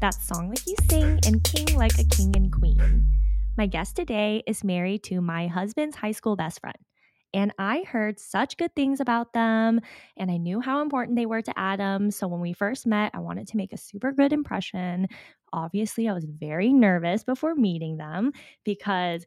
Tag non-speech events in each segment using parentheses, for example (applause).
That's song like you sing and king like a king and queen. My guest today is married to my husband's high school best friend. And I heard such good things about them, and I knew how important they were to Adam. So when we first met, I wanted to make a super good impression. Obviously, I was very nervous before meeting them because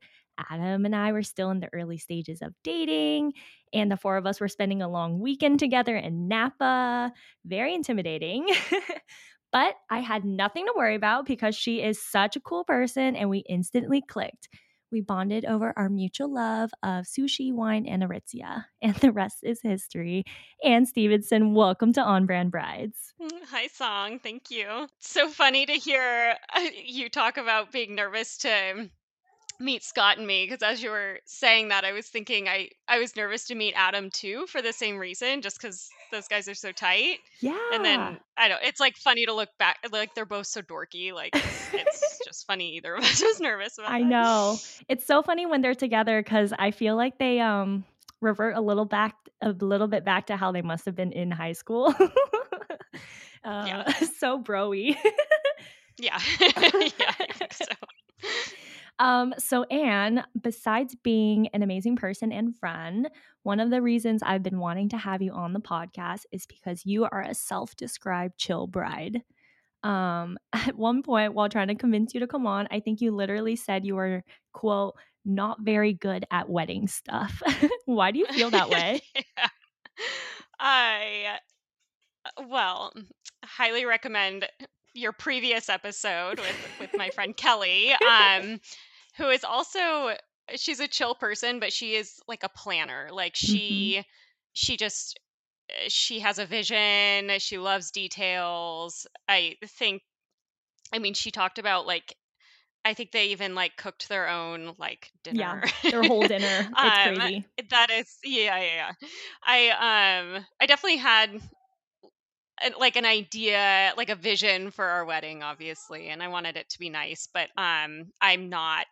Adam and I were still in the early stages of dating, and the four of us were spending a long weekend together in Napa. Very intimidating. (laughs) but I had nothing to worry about because she is such a cool person and we instantly clicked. We bonded over our mutual love of sushi, wine, and Aritzia, (laughs) and the rest is history. Ann Stevenson, welcome to On Brand Brides. (laughs) Hi, Song. Thank you. It's so funny to hear uh, you talk about being nervous to meet Scott and me because as you were saying that I was thinking I I was nervous to meet Adam too for the same reason just cuz those guys are so tight. Yeah. And then I don't it's like funny to look back like they're both so dorky like it's, (laughs) just funny either of us (laughs) was nervous about I that. know. It's so funny when they're together cuz I feel like they um revert a little back a little bit back to how they must have been in high school. (laughs) uh, Yeah. so broy. Yeah. yeah, I think so. Um, so, Ann, besides being an amazing person and friend, one of the reasons I've been wanting to have you on the podcast is because you are a self described chill bride. Um, (laughs) at one point, while trying to convince you to come on, I think you literally said you were, quote, not very good at wedding stuff. (laughs) Why do you feel that way? (laughs) yeah. I uh, well, highly recommend your previous episode with with my friend Kelly, um, who is also she's a chill person, but she is like a planner. Like she she just uh, she has a vision. She loves details. I think. I mean, she talked about like I think they even like cooked their own like dinner. Yeah, their whole (laughs) dinner. It's um, crazy. that is yeah yeah yeah. I um I definitely had like an idea like a vision for our wedding obviously and i wanted it to be nice but um i'm not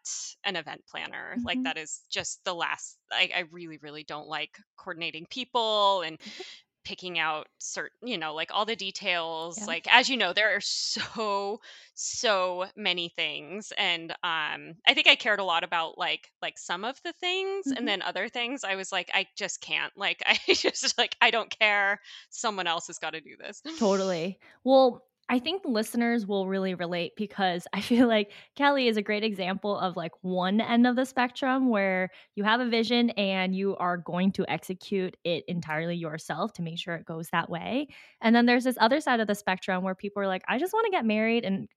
an event planner like Mhm. that is just the last I, I really really don't like coordinating people and (laughs) (laughs) picking out certain you know like all the details Yeah. like as you know there are (laughs) so so many things and um i think i cared a lot about like like some of the things Mhm. and then other things i was like i just can't like (laughs) i just like i don't care someone else has got to do this Totally. Well, I think listeners will really relate because I feel like Kelly is a great example of like one end of the spectrum where you have a vision and you are going to execute it entirely yourself to make sure it goes that way. And then there's this other side of the spectrum where people are like, I just want to get married and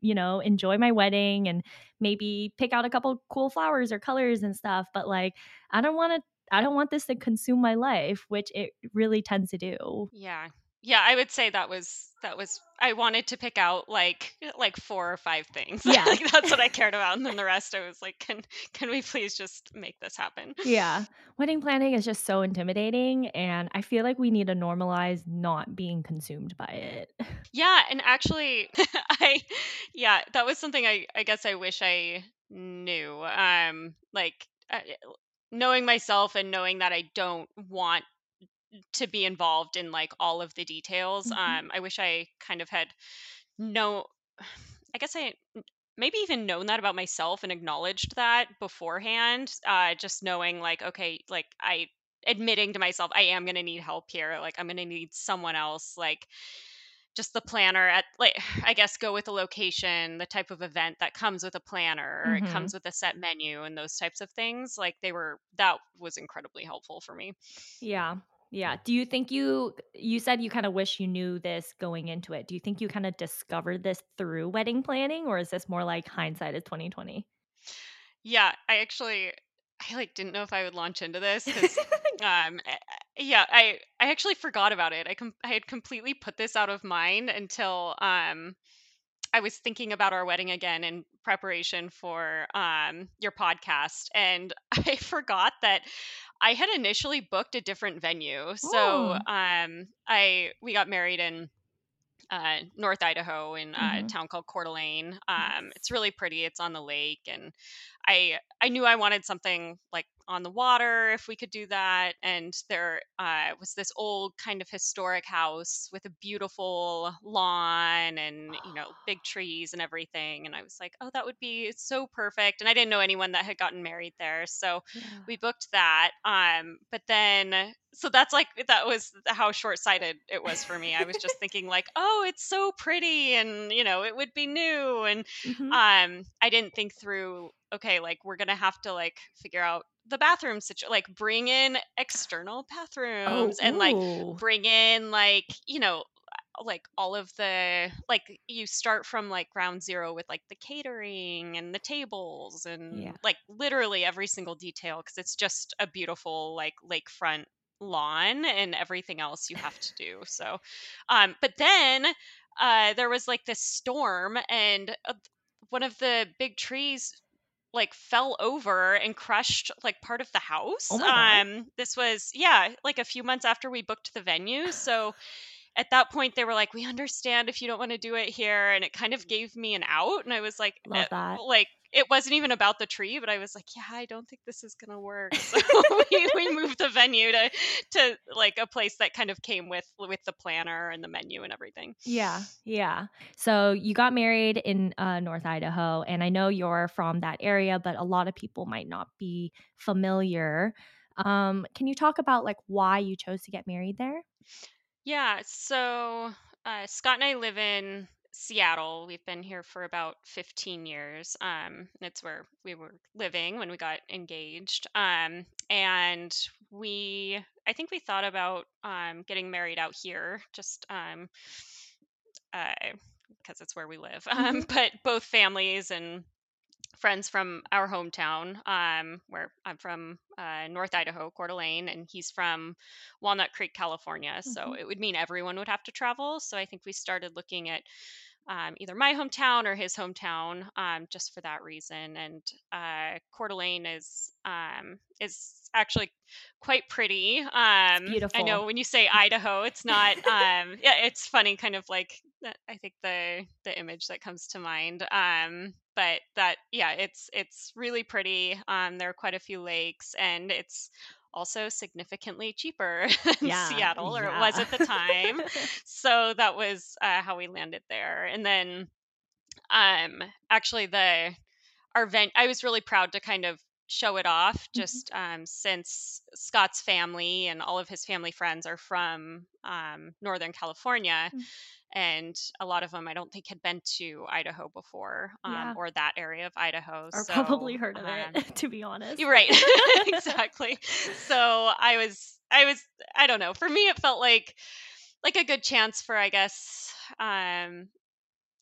you know, enjoy my wedding and maybe pick out a couple cool flowers or colors and stuff, but like I don't want to I don't want this to consume my life, which it really tends to do. Yeah. Yeah, I would say that was that was I wanted to pick out like like four or five things. (laughs) Yeah. like that's what I (laughs) cared about and then the rest I was like can can we please just make this happen? Yeah. Wedding planning is just so intimidating, and I feel like we need to normalize not being consumed by it. (laughs) Yeah, and actually I yeah, that was something I I guess I wish I knew. Um like uh, knowing myself and knowing that I don't want to be involved in like all of the details. Mhm. Um I wish I kind of had no (sighs) I guess I maybe even known that about myself and acknowledged that beforehand. Uh, just knowing, like, okay, like I admitting to myself, I am going to need help here. Like, I'm going to need someone else. Like, just the planner at, like, (sighs) I guess go with the location, the type of event that comes with a planner, or it comes with a set menu and those types of things. Like, they were, that was incredibly helpful for me. Yeah. Yeah. Do you think you you said you kind of wish you knew this going into it. Do you think you kind of discovered this through wedding planning or is this more like hindsight is 2020? Yeah, I actually I like didn't know if I would launch into this (laughs) um eh, eh, yeah, I I actually forgot about it. I com- I had completely put this out of mind until um I was thinking about our wedding again in preparation for um your podcast and (laughs) I forgot that I had initially booked a different venue. So Oh. um I we got married in uh, North Idaho in uh, a town called Coeur d'Alene. Um, Nice. it's really pretty. It's on the lake, and I I knew I wanted something like on the water if we could do that. And there uh, was this old kind of historic house with a beautiful lawn and, you know, big trees and everything. And I was like, oh, that would be so perfect. And I didn't know anyone that had gotten married there. So yeah. we booked that. Um, but then so that's like that was how short-sighted it was for me i was just (laughs) thinking like oh it's so pretty and you know it would be new and mm-hmm. um i didn't think through okay like we're gonna have to like figure out the bathroom situation like bring in external oh, bathrooms oh, and like bring in like you know like all of the like you start from like ground zero with like the catering and the tables and yeah. like literally every single detail because it's just a beautiful like lakefront lawn and everything else you have to do. So, um, but then uh, there was like this storm, and uh, one of the big trees like fell over and crushed like part of the house. Oh my God. Um, this was yeah, like a few months after we booked the venue. So at that point they were like we understand if you don't want to do it here and it kind of gave me an out and i was like Love eh, that. like it wasn't even about the tree, but I was like, yeah, I don't think this is gonna work. So (laughs) (laughs) we, we moved the venue to to like a place that kind of came with with the planner and the menu and everything. Yeah, yeah. So you got married in uh, North Idaho, and I know you're from that area, but a lot of people might not be familiar. Um, can you talk about like why you chose to get married there? Yeah. So uh, Scott and I live in Seattle. We've been here for about 15 years. Um, that's where we were living when we got engaged. Um, and we, I think we thought about um, getting married out here, just um, uh, because it's where we live. (laughs) Um, mm-hmm. but both families and friends from our hometown, um, where I'm from uh, North Idaho, Coeur d'Alene, and he's from Walnut Creek, California. Mm-hmm. So it would mean everyone would have to travel. So I think we started looking at um, either my hometown or his hometown, um, just for that reason. And uh, Coeur d'Alene is um, is actually quite pretty. Um, beautiful. I know when you say (laughs) Idaho, it's not. Um, yeah, it's funny, kind of like I think the the image that comes to mind. Um, but that yeah, it's it's really pretty. Um, there are quite a few lakes, and it's also significantly cheaper (laughs) than yeah, Seattle, or yeah. it was at the time. (laughs) so that was uh, how we landed there. And then, um, actually, the our event, I was really proud to kind of show it off, mm-hmm. just mm-hmm. um, since Scott's family and all of his family friends are from um, Northern California. Mm-hmm and a lot of them I don't think had been to Idaho before um, yeah. or that area of Idaho. Or so, probably heard of um, it, (laughs) to be honest. You're right, (laughs) (laughs) exactly. So I was, I was, I don't know. For me, it felt like like a good chance for, I guess, um,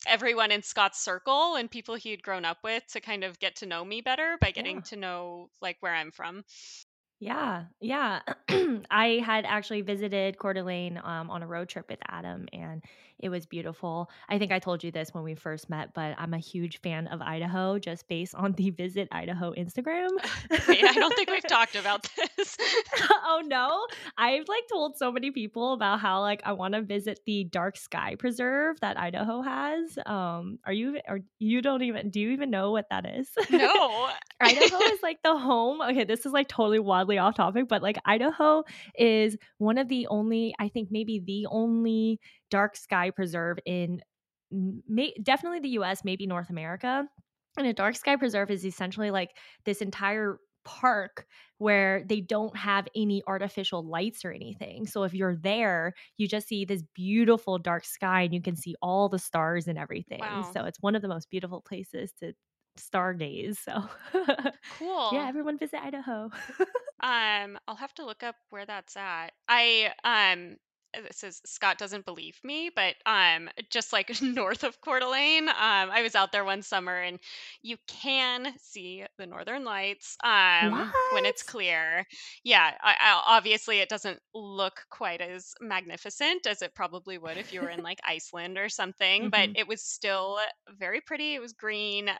everyone in Scott's circle and people he had grown up with to kind of get to know me better by getting yeah. to know like where I'm from. Yeah, yeah. (clears throat) I had actually visited Coeur d'Alene um, on a road trip with Adam, and it was beautiful. I think I told you this when we first met, but I'm a huge fan of Idaho just based on the Visit Idaho Instagram. (laughs) Wait, I don't think we've (laughs) talked about this. (laughs) oh no. I've like told so many people about how like I want to visit the Dark Sky Preserve that Idaho has. Um are you or you don't even do you even know what that is? No. Idaho is like the home. Okay, this is like totally wildly off topic, but like Idaho is one of the only I think maybe the only dark sky preserve in may, definitely the US, maybe North America. And a dark sky preserve is essentially like this entire park where they don't have any artificial lights or anything. So if you're there, you just see this beautiful dark sky and you can see all the stars and everything. Wow. So it's one of the most beautiful places to stargaze. So (laughs) cool. yeah, everyone visit Idaho. (laughs) um, I'll have to look up where that's at. I um this is Scott doesn't believe me, but um, just like (laughs) north of Coeur d'Alene, um, I was out there one summer and you can see the northern lights um, when it's clear. Yeah, I, I, obviously it doesn't look quite as magnificent as it probably would if you were in like Iceland or something, mm-hmm. but it was still very pretty. It was green.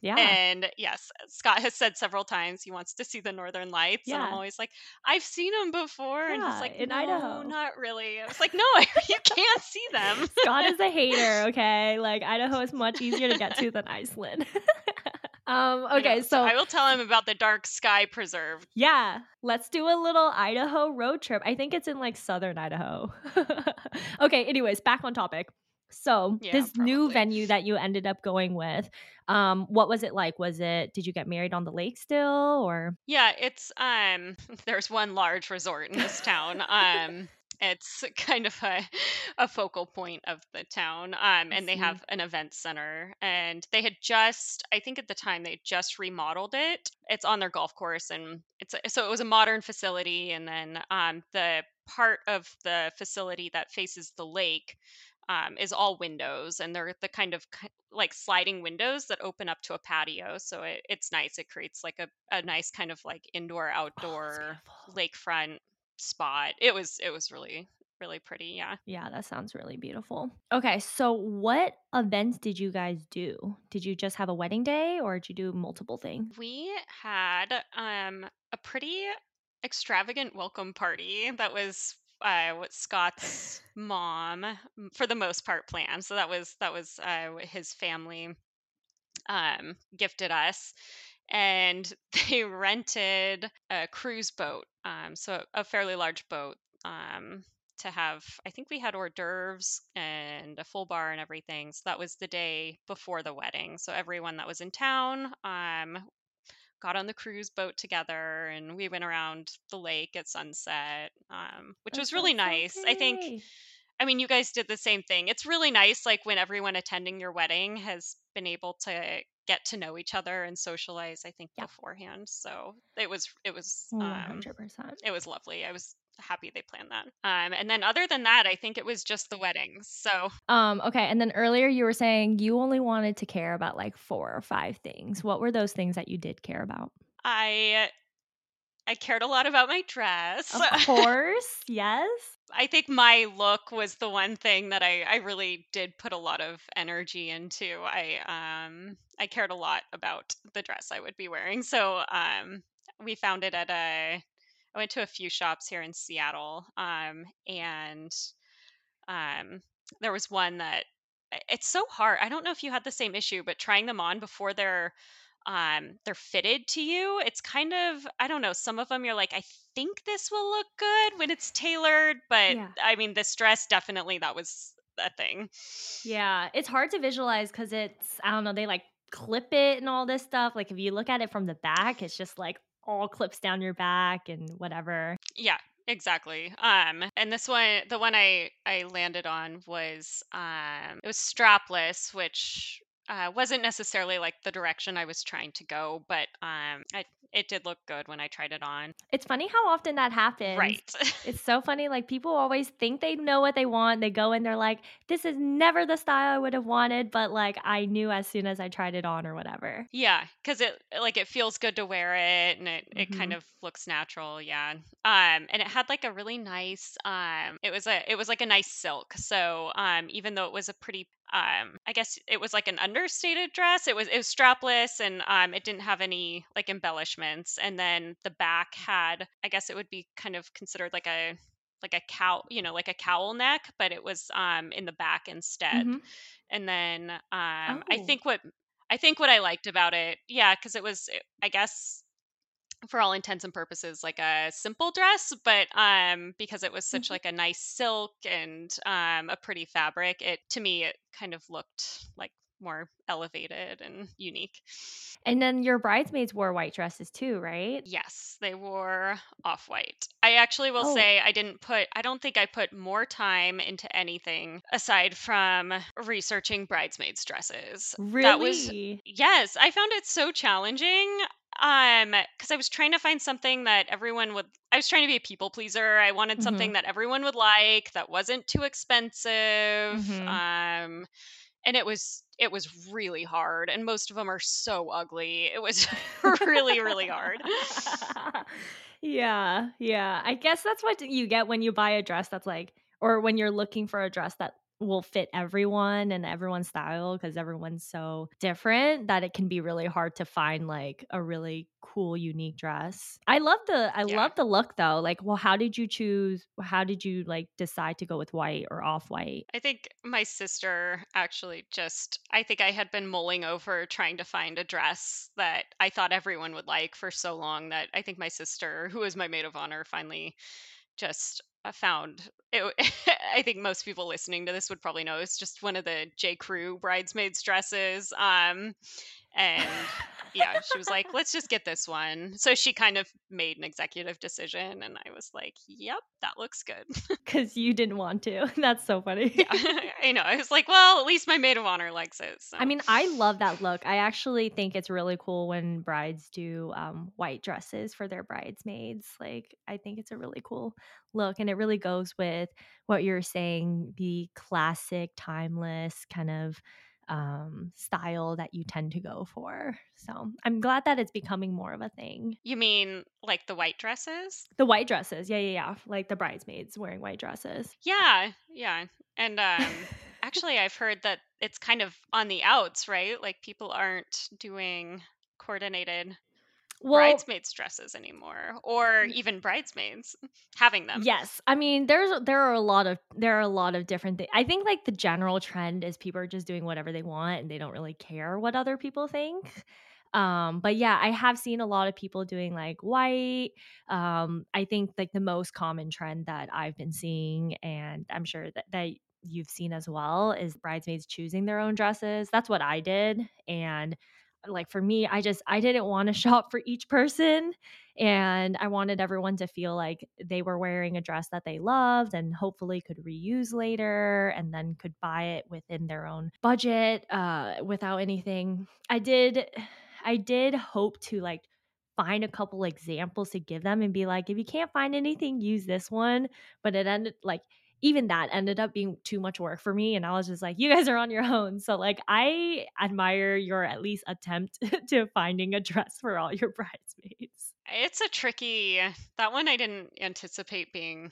Yeah. And yes, Scott has said several times he wants to see the Northern Lights. Yeah. And I'm always like, I've seen them before. Yeah, and he's like, in no, Idaho. not really. I was like, (laughs) no, (laughs) you can't see them. Scott is a hater, (laughs) okay? Like, Idaho is much easier to get to than Iceland. Um, okay, so I will tell him about the dark sky preserve. Yeah, let's do a little Idaho road trip. I think it's in like southern Idaho. okay, anyways, back on topic. So, Yeah, this new venue that you ended up going with, um, what was it like? Was it did you get married on the lake still or Yeah, it's um (laughs) there's one large resort in this town. Um it's kind of a, a focal point of the town. Um and they have an event center and they had just I think at the time they just remodeled it. It's on their golf course and it's a, so it was a modern facility and then um the part of the facility that faces the lake um, is all windows and they're the kind of like sliding windows that open up to a patio so it, it's nice it creates like a, a nice kind of like indoor Oh, outdoor beautiful. lakefront spot it was it was really really pretty yeah Yeah, that sounds really beautiful. Okay, so what events did you guys do? Did you just have a wedding day or did you do multiple things? we had um a pretty extravagant welcome party that was uh Scott's mom for the most part planned so that was that was uh his family um, gifted us, and (laughs) they rented a cruise boat, um, so a fairly large boat. Um, to have, I think we had hors d'oeuvres and a full bar and everything. So that was the day before the wedding. So everyone that was in town um, got on the cruise boat together and we went around the lake at sunset, um, which That was really so nice. I think. I mean, you guys did the same thing. It's really nice, like when everyone attending your wedding has been able to get to know each other and socialize. I think Yeah, beforehand, so it was it was um 100%. it was lovely. I was happy they planned that. Um, and then other than that, I think it was just the weddings. So Um, okay, and then earlier you were saying you only wanted to care about like 4 or 5 things. What were those things that you did care about? I I cared a lot about my dress. Of (laughs) course, yes. I think my look was the one thing that I, I really did put a lot of energy into. I um I cared a lot about the dress I would be wearing. So um we found it at a I went to a few shops here in Seattle. Um and um there was one that it's so hard. I don't know if you had the same issue, but trying them on before they're um they're fitted to you it's kind of i don't know some of them you're like i think this will look good when it's tailored but Yeah. i mean this dress definitely that was a thing Yeah, it's hard to visualize because it's I don't know, they, like, clip it and all this stuff, like, if you look at it from the back, it's just, like, all clips down your back and whatever. yeah exactly um and this one the one i i landed on was um it was strapless which uh, wasn't necessarily like the direction i was trying to go but um I, it did look good when i tried it on It's funny how often that happens. right (laughs) It's so funny, like, people always think they know what they want, they go in, they're like, "This is never the style I would have wanted," but, like, I knew as soon as I tried it on or whatever. Yeah, because it like it feels good to wear it and it, it kind Mhm. of looks natural, yeah. Um and it had like a really nice um it was a it was like a nice silk. So um even though it was a pretty um I guess it was like an understated dress, it was it was strapless and um it didn't have any like embellishments. And then the back had I guess it would be kind of considered like a like a cow you know, like a cowl neck, but it was um in the back instead. Mhm. And then um I Oh. think what I think what I liked about it, yeah, because it was, eh, I guess, for all intents and purposes, like a simple dress, but um, because it was such Mhm. like a nice silk and um, a pretty fabric, it to me it kind of looked like more elevated and unique. And then your bridesmaids wore white dresses too, right? Yes, they wore off white. I actually will Oh, say I didn't put, I don't think I put more time into anything aside from researching bridesmaids' dresses. That was, really? yes, I found it so challenging. Um, because I was trying to find something that everyone would, I was trying to be a people pleaser. I wanted something Mhm. that everyone would like, that wasn't too expensive. Mhm. Um, and it was it was really hard and most of them are so ugly it was (laughs) really really hard (laughs) Yeah, yeah. I guess that's what you get when you buy a dress that's like or when you're looking for a dress that will fit everyone and everyone's style because everyone's so different that it can be really hard to find like a really cool unique dress. I love the I Yeah. love the look though. Like, well, how did you choose how did you like decide to go with white or off white? I think my sister actually just, I think I had been mulling over trying to find a dress that I thought everyone would like for so long that I think my sister, who was my maid of honor, finally just found it. (laughs) I think most people listening to this would probably know it's just one of the J. Crew bridesmaids dresses. Um, and (laughs) yeah, she was like, let's just get this one. So she kind of made an executive decision, and I was like, yep, that looks good. (laughs) Because you didn't want to. (laughs) That's so funny. Yeah, (laughs) I know. I was like, well, at least my maid of honor likes it. So I mean, I love that look. I actually think it's really cool when brides do um, white dresses for their bridesmaids. Like, I think it's a really cool look. And it really goes with what you're saying the classic, timeless kind of um, style that you tend to go for. So I'm glad that it's becoming more of a thing. you mean like the white dresses? The white dresses. Yeah, yeah, yeah. Like the bridesmaids wearing white dresses. Yeah, yeah. And um (laughs) actually I've heard that it's kind of on the outs, right? Like people aren't doing coordinated well, bridesmaids dresses anymore or even bridesmaids having them. Yes. I mean, there's there are a lot of there are a lot of different things. I think like the general trend is people are just doing whatever they want and they don't really care what other people think. Um, but yeah, I have seen a lot of people doing like white. Um, I think like the most common trend that I've been seeing, and I'm sure that, that you've seen as well, is bridesmaids choosing their own dresses. That's what I did. And like for me, I just I didn't want to (laughs) shop for each person and I wanted everyone to feel like they were wearing a dress that they loved and hopefully could reuse later and then could buy it within their own budget uh, without anything. I did, (sighs) I did hope to like find a couple examples to give them and be like, if you can't find anything, use this one. But it ended like, even that ended up being too much work for me. And I was just like, you guys are on your own. So, like, I admire your at least attempt (laughs) to finding a dress for all your (laughs) bridesmaids. It's a tricky that one I didn't anticipate being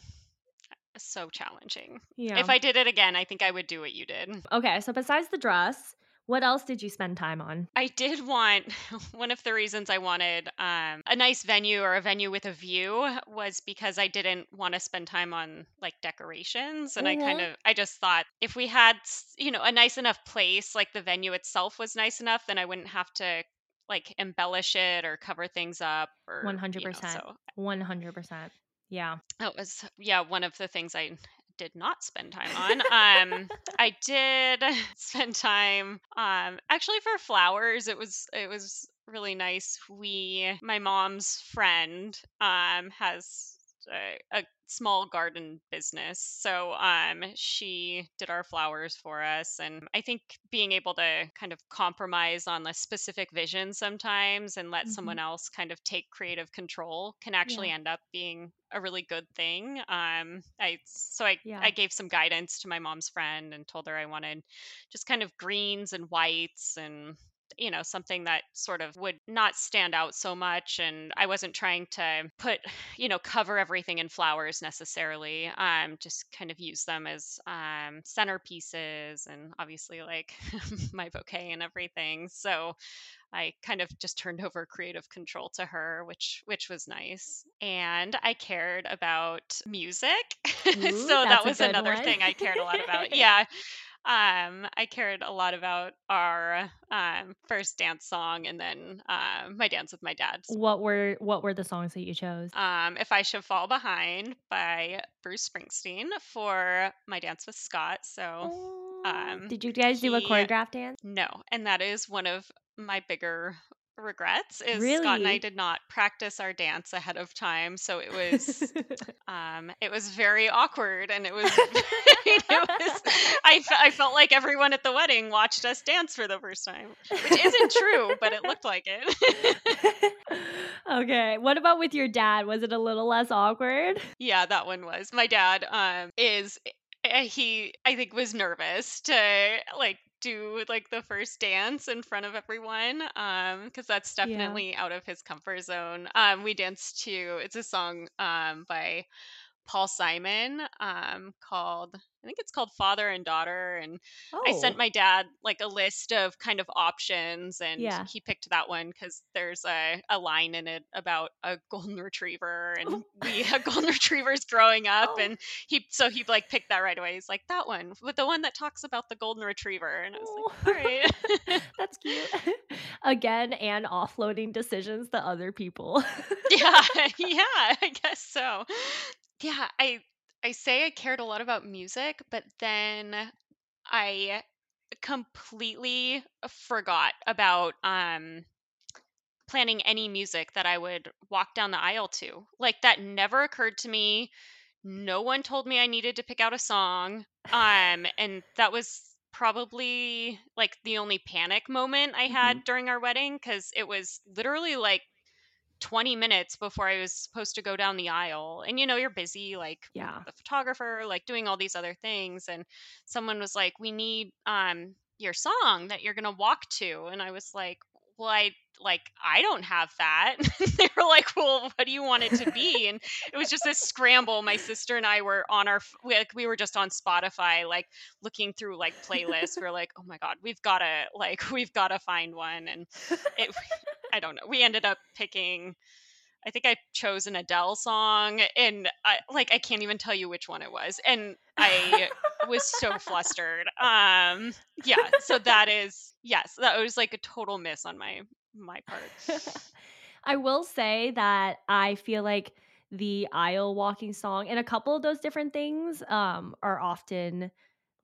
so challenging. Yeah. If I did it again, I think I would do what you did. Okay, so besides the dress, what else did you spend time on? I did want (laughs) one of the reasons I wanted um, a nice venue or a venue with a view was because I didn't want to spend time on like decorations, and I kind Mhm. of I just thought if we had you know a nice enough place, like the venue itself was nice enough, then I wouldn't have to like embellish it or cover things up or you know 100%. so 100%. Yeah. that was yeah one of the things I did not spend time on. Um, (laughs) I did (laughs) spend time um actually for flowers. It was it was really nice. We my mom's friend um has a, a small garden business. So um she did our flowers for us and I think being able to kind of compromise on the specific vision sometimes and let Mhm. someone else kind of take creative control can actually Yeah. end up being a really good thing. Um I so I Yeah. I gave some guidance to my mom's friend and told her I wanted just kind of greens and whites and you know something that sort of would not stand out so much and i wasn't trying to put (sighs) you know cover everything in flowers necessarily um just kind of use them as um centerpieces and obviously like (laughs) my bouquet and everything so I kind of just turned (laughs) over creative control to her, which which was nice. And I cared about music. (laughs) Ooh, so that was another one. thing I cared a lot about. Yeah. Um, I cared a lot about our um, first dance song and then uh, my dance with my dad. what were what were the songs that you chose? Um, If I Should Fall Behind by Bruce Springsteen for my dance with Scott. So Oh, um, did you guys do a choreographed dance? no, and that is one of my bigger regrets is Scott and I did not practice our dance ahead of time, so it was (laughs) um it was very awkward and it was (laughs) (laughs) it was I, I felt like everyone at the wedding watched us dance for the first time, which isn't true, but it looked like it. okay. What about with your dad? Was it a little less awkward? yeah, that one was. My dad um is eh, he I think was nervous to like do like the first dance in front of everyone um because that's Yeah. definitely out of his comfort zone. Um we danced to it's a song um by Paul Simon um called I think it's called Father and Daughter. And I sent Oh, my dad like a list of kind of options, and yeah. he picked that one because there's a, a line in it about a golden retriever, and Oh, (laughs) we had golden (laughs) retrievers growing up, oh, and he so he like picked that right away. He's like that one with the one that talks about the golden retriever, and I was like, oh. all right. (laughs) That's cute. Again, and offloading decisions to other people. Yeah, yeah, I guess so. Yeah, I I say I cared a lot about music, but then I completely forgot about um planning any music that I would walk down the aisle to. Like that never occurred to me. No one told me I needed to pick out a song. Um and that was probably like the only panic moment I had during our wedding cuz it was literally like 20 minutes before I was supposed to go down the aisle. And you know, you're busy like Yeah. the photographer, like doing all these other things and someone was like, "We need um your song that you're going to walk to." And I was like, "Well, I like I don't have that." (laughs) they were like, "Well, what do you want it to (laughs) be?" And it was just this scramble. My sister and I were on our we, like we were just on Spotify like looking through like playlists. We are like, "Oh my god, we've got to like (laughs) we've got to find one." And it I don't know. We ended up picking I think I chose an Adele song and I like I can't even tell you which one it was. And I was so flustered. Um yeah, so that is yes, that was like a total miss on my my part. (laughs) I will say that I feel like the aisle walking song and a couple of those different things um, are often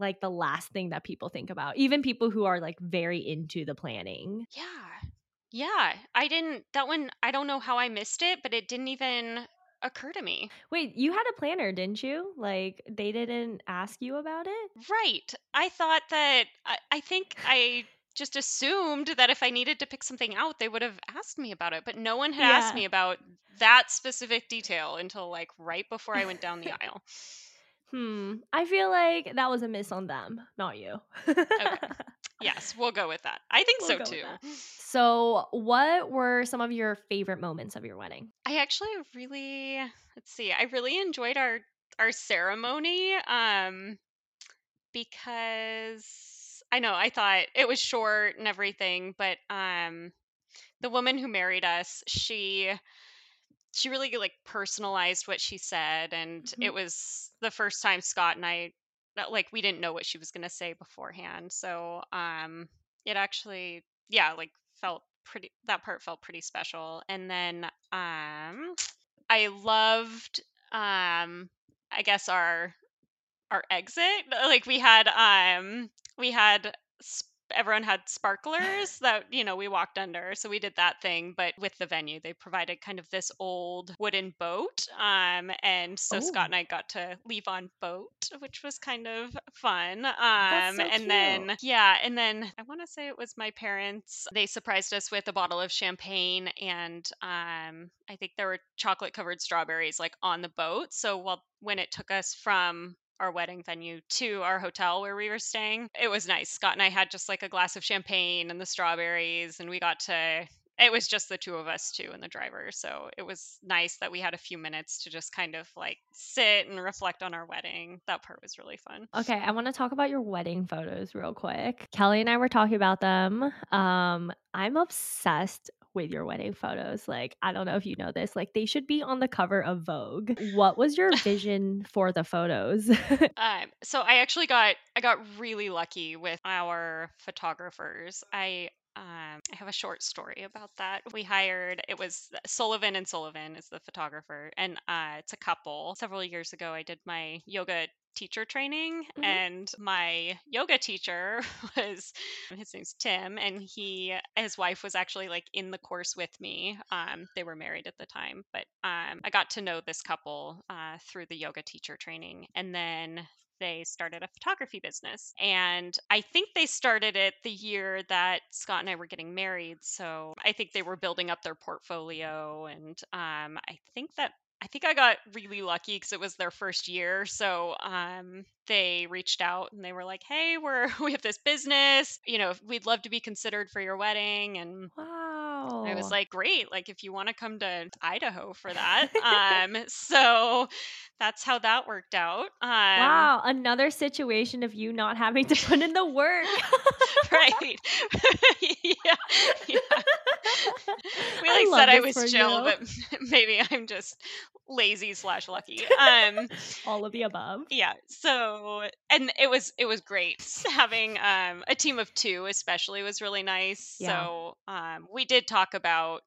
like the last thing that people think about, even people who are like very into the planning. Yeah. Yeah, I didn't that one I don't know how I missed it, but it didn't even occur to me. Wait, you had a planner, didn't you? Like they didn't ask you about it? Right. I thought that I, I think I just assumed that if I needed to pick something out, they would have asked me about it, but no one had asked me about that specific detail until like right before I went down the (laughs) aisle. Hmm. I feel like that was a miss on them, not you. Okay. (laughs) (laughs) Yes, we'll go with that. I think we'll so too. So, what were some of your favorite moments of your wedding? I actually really let's see. I really enjoyed our our ceremony um because I know I thought it was short and everything, but um the woman who married us, she she really like personalized what she said and Mhm. it was the first time Scott and I that, like we didn't know what she was going to say beforehand. So um it actually yeah, like felt pretty that part felt pretty special. And then um I loved um I guess our our exit like we had um we had everyone had sparklers that you know we walked under so we did that thing but with the venue they provided kind of this old wooden boat um and so scott Oh, and i got to leave on boat which was kind of fun that's um so and cute. then yeah and then i want to say it was my parents they surprised us with a bottle of champagne and um i think there were chocolate covered strawberries like on the boat so while when it took us from our wedding venue to our hotel where we were staying. It was nice. Scott and I had just like a glass of champagne and the strawberries, and we got to. It was just the two of us too and the driver. So it was nice that we had a few minutes to just kind of like sit and reflect on our wedding. That part was really fun. Okay, I want to talk about your wedding photos real quick. Kelly and I were talking about them. Um, I'm obsessed with your wedding photos. Like, I don't know if you know this, like they should be on the cover of Vogue. What was your (laughs) vision for the photos? Um, so I actually got I got really lucky with our photographers. I um, I have a short story about that. We hired it was Sullivan and Sullivan is the photographer, and uh, it's a couple. Several years ago, I did my yoga teacher training, Mhm. and my yoga teacher (laughs) was his name's Tim, and he his wife was actually like in the course with me. Um, they were married at the time, but um, I got to know this couple uh, through the yoga teacher training, and then they started a photography business. And I think they started it the year that Scott and I were getting married. So I think they were building up their portfolio. And um, I think that I think I got really lucky because it was their first year. So um, they reached out and they were like, "Hey, we're (laughs) we have this business. You know, we'd love to be considered for your wedding." And wow, I was like, "Great! Like, if you want to come to Idaho for that." (laughs) um, so that's how that worked out. Um, wow, another situation of you not having to put in the work. (laughs) right? (laughs) yeah, yeah. (laughs) We like I said I was chill, you. but maybe I'm just lazy slash lucky. Um, all of the above. Yeah. So, and it was it was great having um, a team of two, especially was really nice. Yeah. So um, we did talk about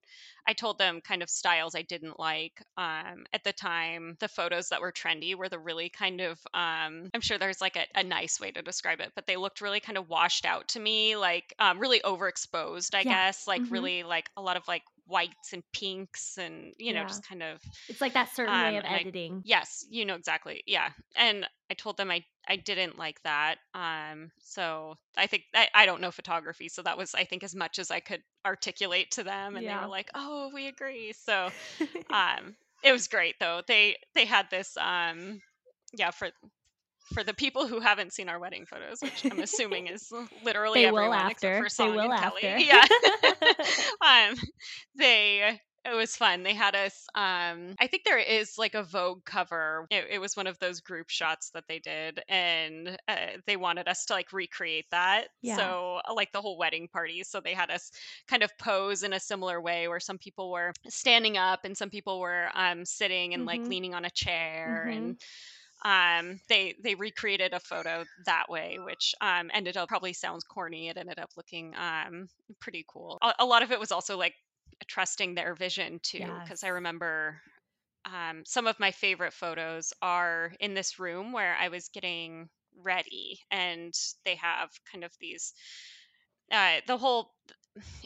I told them kind of styles I didn't like. Um, at the time, the photos that were trendy were the really kind of, um, I'm sure there's like a, a, nice way to describe it, but they looked really kind of washed out to me, like um, really overexposed, I yeah. guess, like mm-hmm. really like a lot of like whites and pinks and you know yeah. just kind of it's like that certain um, way of editing I, yes you know exactly yeah and i told them i i didn't like that um so i think i, I don't know photography so that was i think as much as i could articulate to them and yeah. they were like oh we agree so (laughs) um it was great though they they had this um yeah for for the people who haven't seen our wedding photos, which I'm assuming is (laughs) literally they everyone will after. except for Song they will and after. Kelly. Yeah. (laughs) (laughs) um, they it was fun. They had us. Um, I think there is like a Vogue cover. It, it was one of those group shots that they did, and uh, they wanted us to like recreate that. Yeah. So uh, like the whole wedding party. So they had us kind of pose in a similar way, where some people were standing up and some people were um, sitting and mm-hmm. like leaning on a chair, mm-hmm. and um, they they recreated a photo that way, which um, ended up probably sounds corny. It ended up looking um, pretty cool. A, a, lot of it was also like trusting their vision too, because yes. I remember um, some of my favorite photos are in this room where I was getting ready, and they have kind of these. Uh, the whole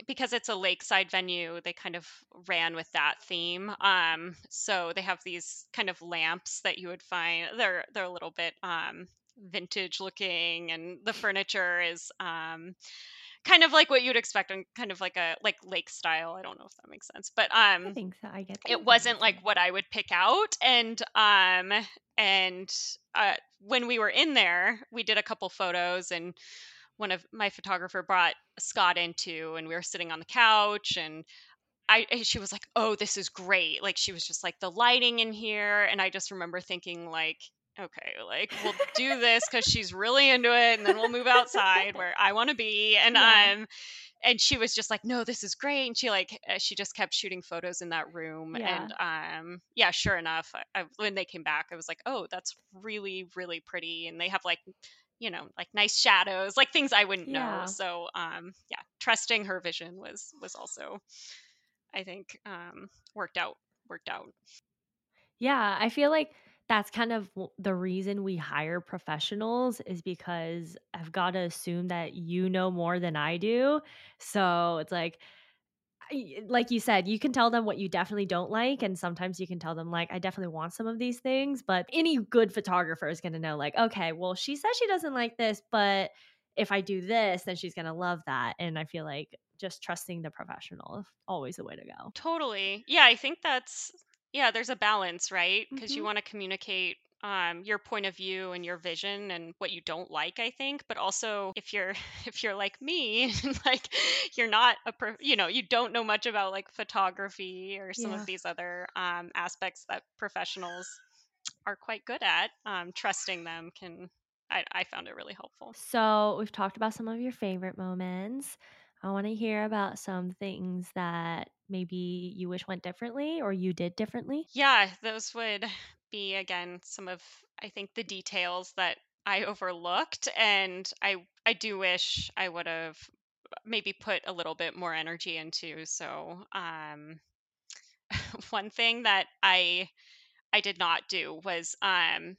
because it's a lakeside venue, they kind of ran with that theme. Um, so they have these kind of lamps that you would find. They're they're a little bit um, vintage looking, and the furniture is um, kind of like what you'd expect on kind of like a like lake style. I don't know if that makes sense, but um, I think so. I get it wasn't like what I would pick out, and um, and uh, when we were in there, we did a couple photos and one of my photographer brought Scott into and we were sitting on the couch and I she was like, "Oh, this is great." Like she was just like the lighting in here and I just remember thinking like, "Okay, like we'll do this cuz she's really into it and then we'll move outside where I want to be." And yeah. um and she was just like, "No, this is great." And she like uh, she just kept shooting photos in that room yeah. and um yeah, sure enough, I, when they came back, I was like, "Oh, that's really really pretty." And they have like you know like nice shadows like things i wouldn't yeah. know so um yeah trusting her vision was was also i think um worked out worked out yeah i feel like that's kind of the reason we hire professionals is because I've got to assume that you know more than I do. So it's like like you said, you can tell them what you definitely don't like, and sometimes you can tell them like, I definitely want some of these things. But any good photographer is going to know, like, okay, well, she says she doesn't like this, but if I do this, then she's going to love that. And I feel like just trusting the professional is always the way to go. Totally. Yeah, I think that's yeah. There's a balance, right? Because mm-hmm. you want to communicate um, your point of view and your vision and what you don't like i think but also if you're (laughs) if you're like me (laughs) like you're not a pro, you know you don't know much about like photography or some yeah. of these other um, aspects that professionals are quite good at um, trusting them can I, I found it really helpful. So we've talked about some of your favorite moments. I want to hear about some things that maybe you wish went differently or you did differently. Yeah those would be again some of I think the details that I overlooked and I I do wish I would have maybe put a little bit more energy into so um (laughs) one thing that I I did not do was um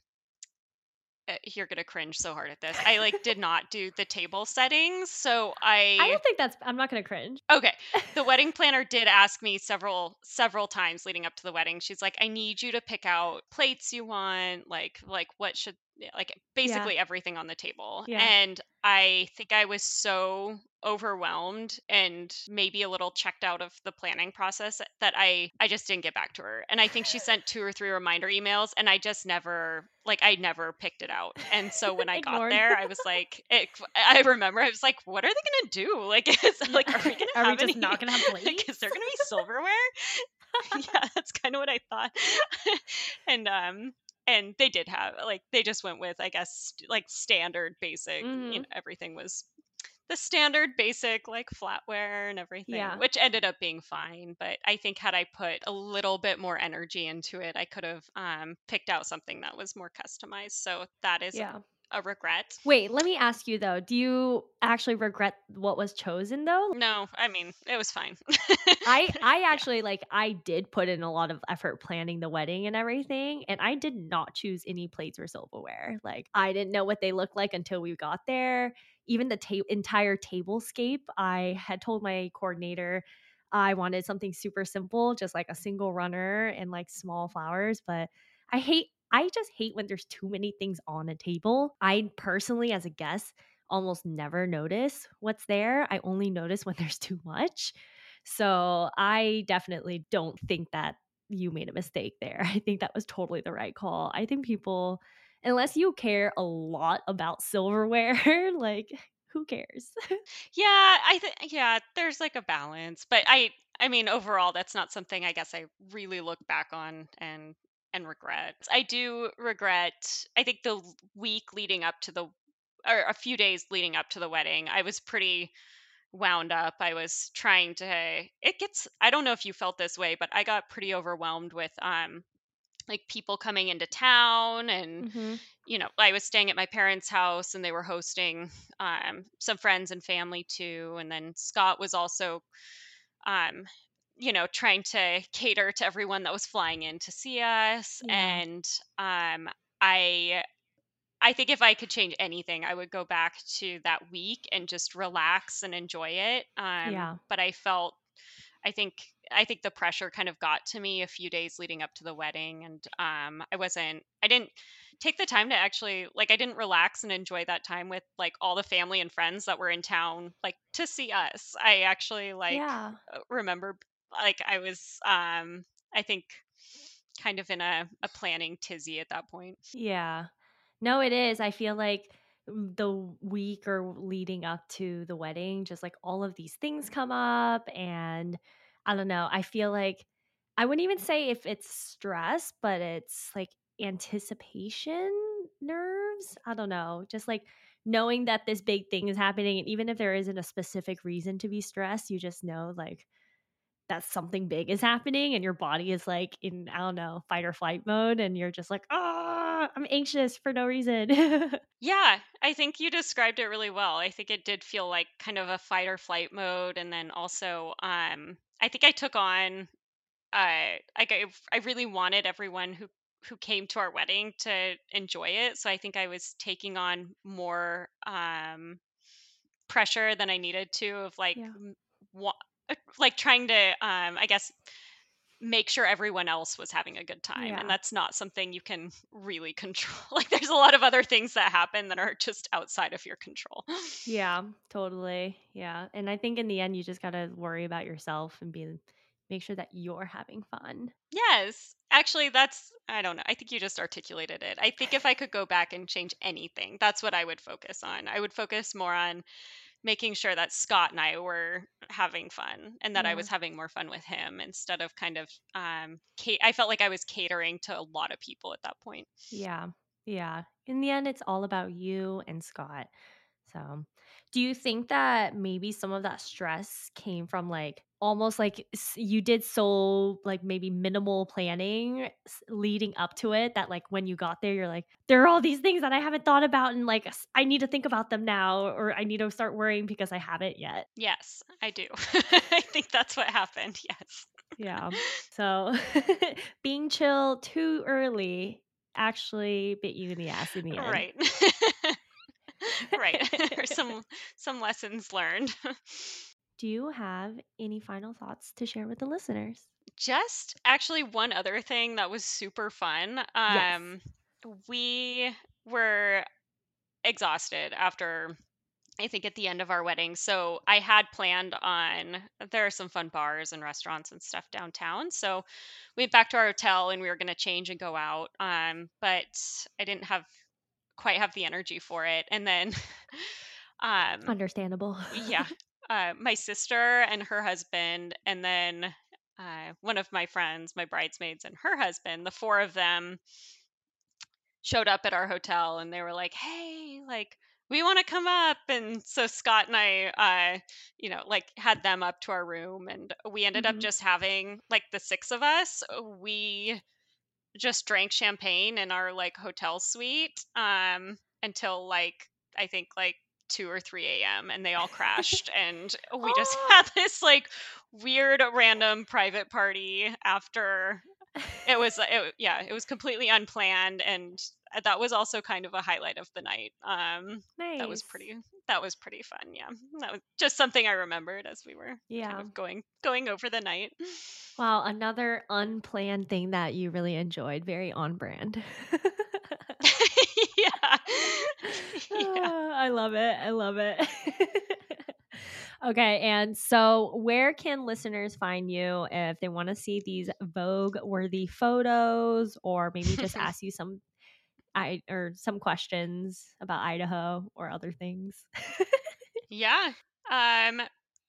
Eh, you're gonna cringe so hard at this. I like did not do the table settings, so I. I don't think that's. I'm not gonna cringe. Okay, the (laughs) wedding planner did ask me several several times leading up to the wedding. She's like, "I need you to pick out plates you want, like like what should like basically yeah. everything on the table." Yeah. And I think I was so overwhelmed and maybe a little checked out of the planning process that I I just didn't get back to her. And I think she sent two or three reminder emails and I just never like I never picked it out. And so when (laughs) I got there, I was like it, I remember I was like what are they going to do? Like (laughs) is, like are we going to Are we just any not gonna have (laughs) like plates? is there going to be silverware? yeah, that's kind of what I thought. and um and they did have like they just went with I guess like standard basic, you Mhm. know, everything was the standard basic like flatware and everything, Yeah. which ended up being fine. But I think had I put a little bit more energy into it, I could have um, picked out something that was more customized. So that is Yeah. a regret. Wait, let me ask you though. Do you actually regret what was chosen though? No, I mean it was fine. I (laughs) I yeah. actually like I did put in a lot of effort planning the wedding and everything and I did not choose any plates or silverware. Like I didn't know what they looked like until we got there. Even the ta- entire tablescape, I had told my coordinator I wanted something super simple, just like a single runner and like small flowers, but I hate I just hate when there's too many things on a table. I personally as a guest almost never notice what's there. I only notice when (laughs) there's too much. So I definitely don't think that you made a mistake there. I think that was totally the right call. I think people, unless you care a lot about silverware, (laughs) like who cares? (laughs) Yeah, I think yeah, there's like a balance, but I I mean overall that's not something I guess I really look back on and and regret. I do regret I think the week leading up to the or a few days leading up to the wedding, I was pretty wound up. I was trying to it gets I don't know if you felt this way, but I got pretty overwhelmed with um like people coming into town and hmm you know, I was staying at my parents' house and they were hosting um, some friends and family too. And then Scott was also, um, you know, trying to (laughs) cater to everyone that was flying in to see us. Yeah. And um, I, I think if I could change anything, I would go back to that week and just relax and enjoy it. Um, Yeah. but I felt I think I think the pressure kind of got to me a few days leading up to the wedding and um I wasn't I didn't take the time to actually like I didn't relax and enjoy that time with like all the family and friends that were in town like to see us. I actually like Yeah. uh, remember like I was um I think kind of in a, a planning tizzy at that point. Yeah. No, it is. I feel like mm, the week or leading up to the wedding, just like all of these things come up. And I don't know. I feel like I wouldn't even say if it's stress, but it's like anticipation nerves. I don't know. Just like knowing that this big thing is happening. And even if there isn't a specific reason to be stressed, you just know like that something big is happening and your body is like in, I don't know, fight or flight mode. And you're just like, ah, I'm anxious for no reason. (laughs) Yeah, I think you described it really well. I think it did feel like kind of a fight or flight mode and then also um I think I took on uh like I I really wanted everyone who who came to our wedding to enjoy it. So I think I was taking on more um pressure than I needed to of like yeah. wa- uh, like trying to um I guess make sure everyone else was having a good time and that's not something you can (laughs) really control. (laughs) Like there's a lot of other things that happen that are just outside of your control. Yeah, totally. Yeah. And I think in the end you just got to worry about yourself and be make sure that you're having fun. Yes. Actually, that's, I don't know. I think you just articulated it. I think if I could go back and change anything, that's what I would focus on. I would focus more on making sure that Scott and I were having fun and that I was having more fun with him instead of kind of, um, ca- I felt like I was catering to a lot of people at that point. Yeah. Yeah. In the end it's all about you and Scott. So, do you think that maybe some of that stress came from like almost like you did so like maybe minimal planning leading up to it that like when you got there you're like there are all these things that I haven't thought about and like I need to think about them now or I need to start worrying because I haven't yet. Yes, I do. (laughs) I think that's what happened. Yes. Yeah. (laughs) So, (laughs) being chill too early actually bit you in the ass in the end. Right. (laughs) right. (laughs) or (laughs) some some lessons learned. Do you have any final thoughts to share with the listeners? Just actually one other thing that was super fun. Yes. Um we were exhausted after I think at the end of our wedding. So I had planned on there are some fun bars and restaurants and stuff downtown. So we went back to our hotel and we were going to change and go out. Um, but I didn't have quite have the energy for it. And then, (laughs) um, Understandable. yeah, (laughs) uh, my sister and her husband, and then uh, one of my friends, my bridesmaids, and her husband, the four of them showed up at our hotel and they were like, "Hey, like we want to come up." And so Scott and I uh you know, like had them up to our room and we ended up hmm just having like the six of us. We just drank champagne in our like hotel suite um until like I think like 2 or 3 a.m. and they all crashed (laughs) and we just (laughs) oh. had this like weird random private party after it was it, yeah, it was completely unplanned and uh, that was also kind of a highlight of the night. Um that was pretty that was pretty fun. Yeah. That was just something I remembered as we were kind Yeah. of going going over the night. Wow, another unplanned thing that you really enjoyed. Very on brand. (laughs) (laughs) yeah. (laughs) yeah. Ah, I love it. I love it. okay, and so where can listeners find you if they want to see these Vogue worthy photos or maybe just ask you some I or some questions about Idaho or other things? yeah. Um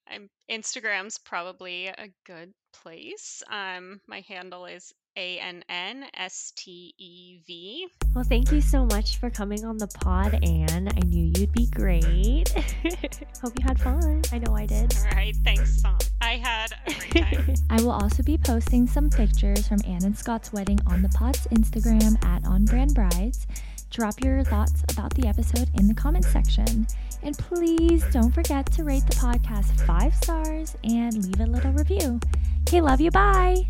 I'm Instagram's probably a good place. Um my handle is A N N S T E V. Well, thank you so much for coming on the pod, Ann. I knew you'd be great. (laughs) Hope you had fun. I know I did. All right, thanks, Song. I had a great time. (laughs) I will also be posting some pictures from Ann and Scott's wedding on the pod's Instagram at On Brand Brides. Drop your thoughts about the episode in the comments section. And please don't forget to rate the podcast five stars and leave a little review. Okay, love you. Bye.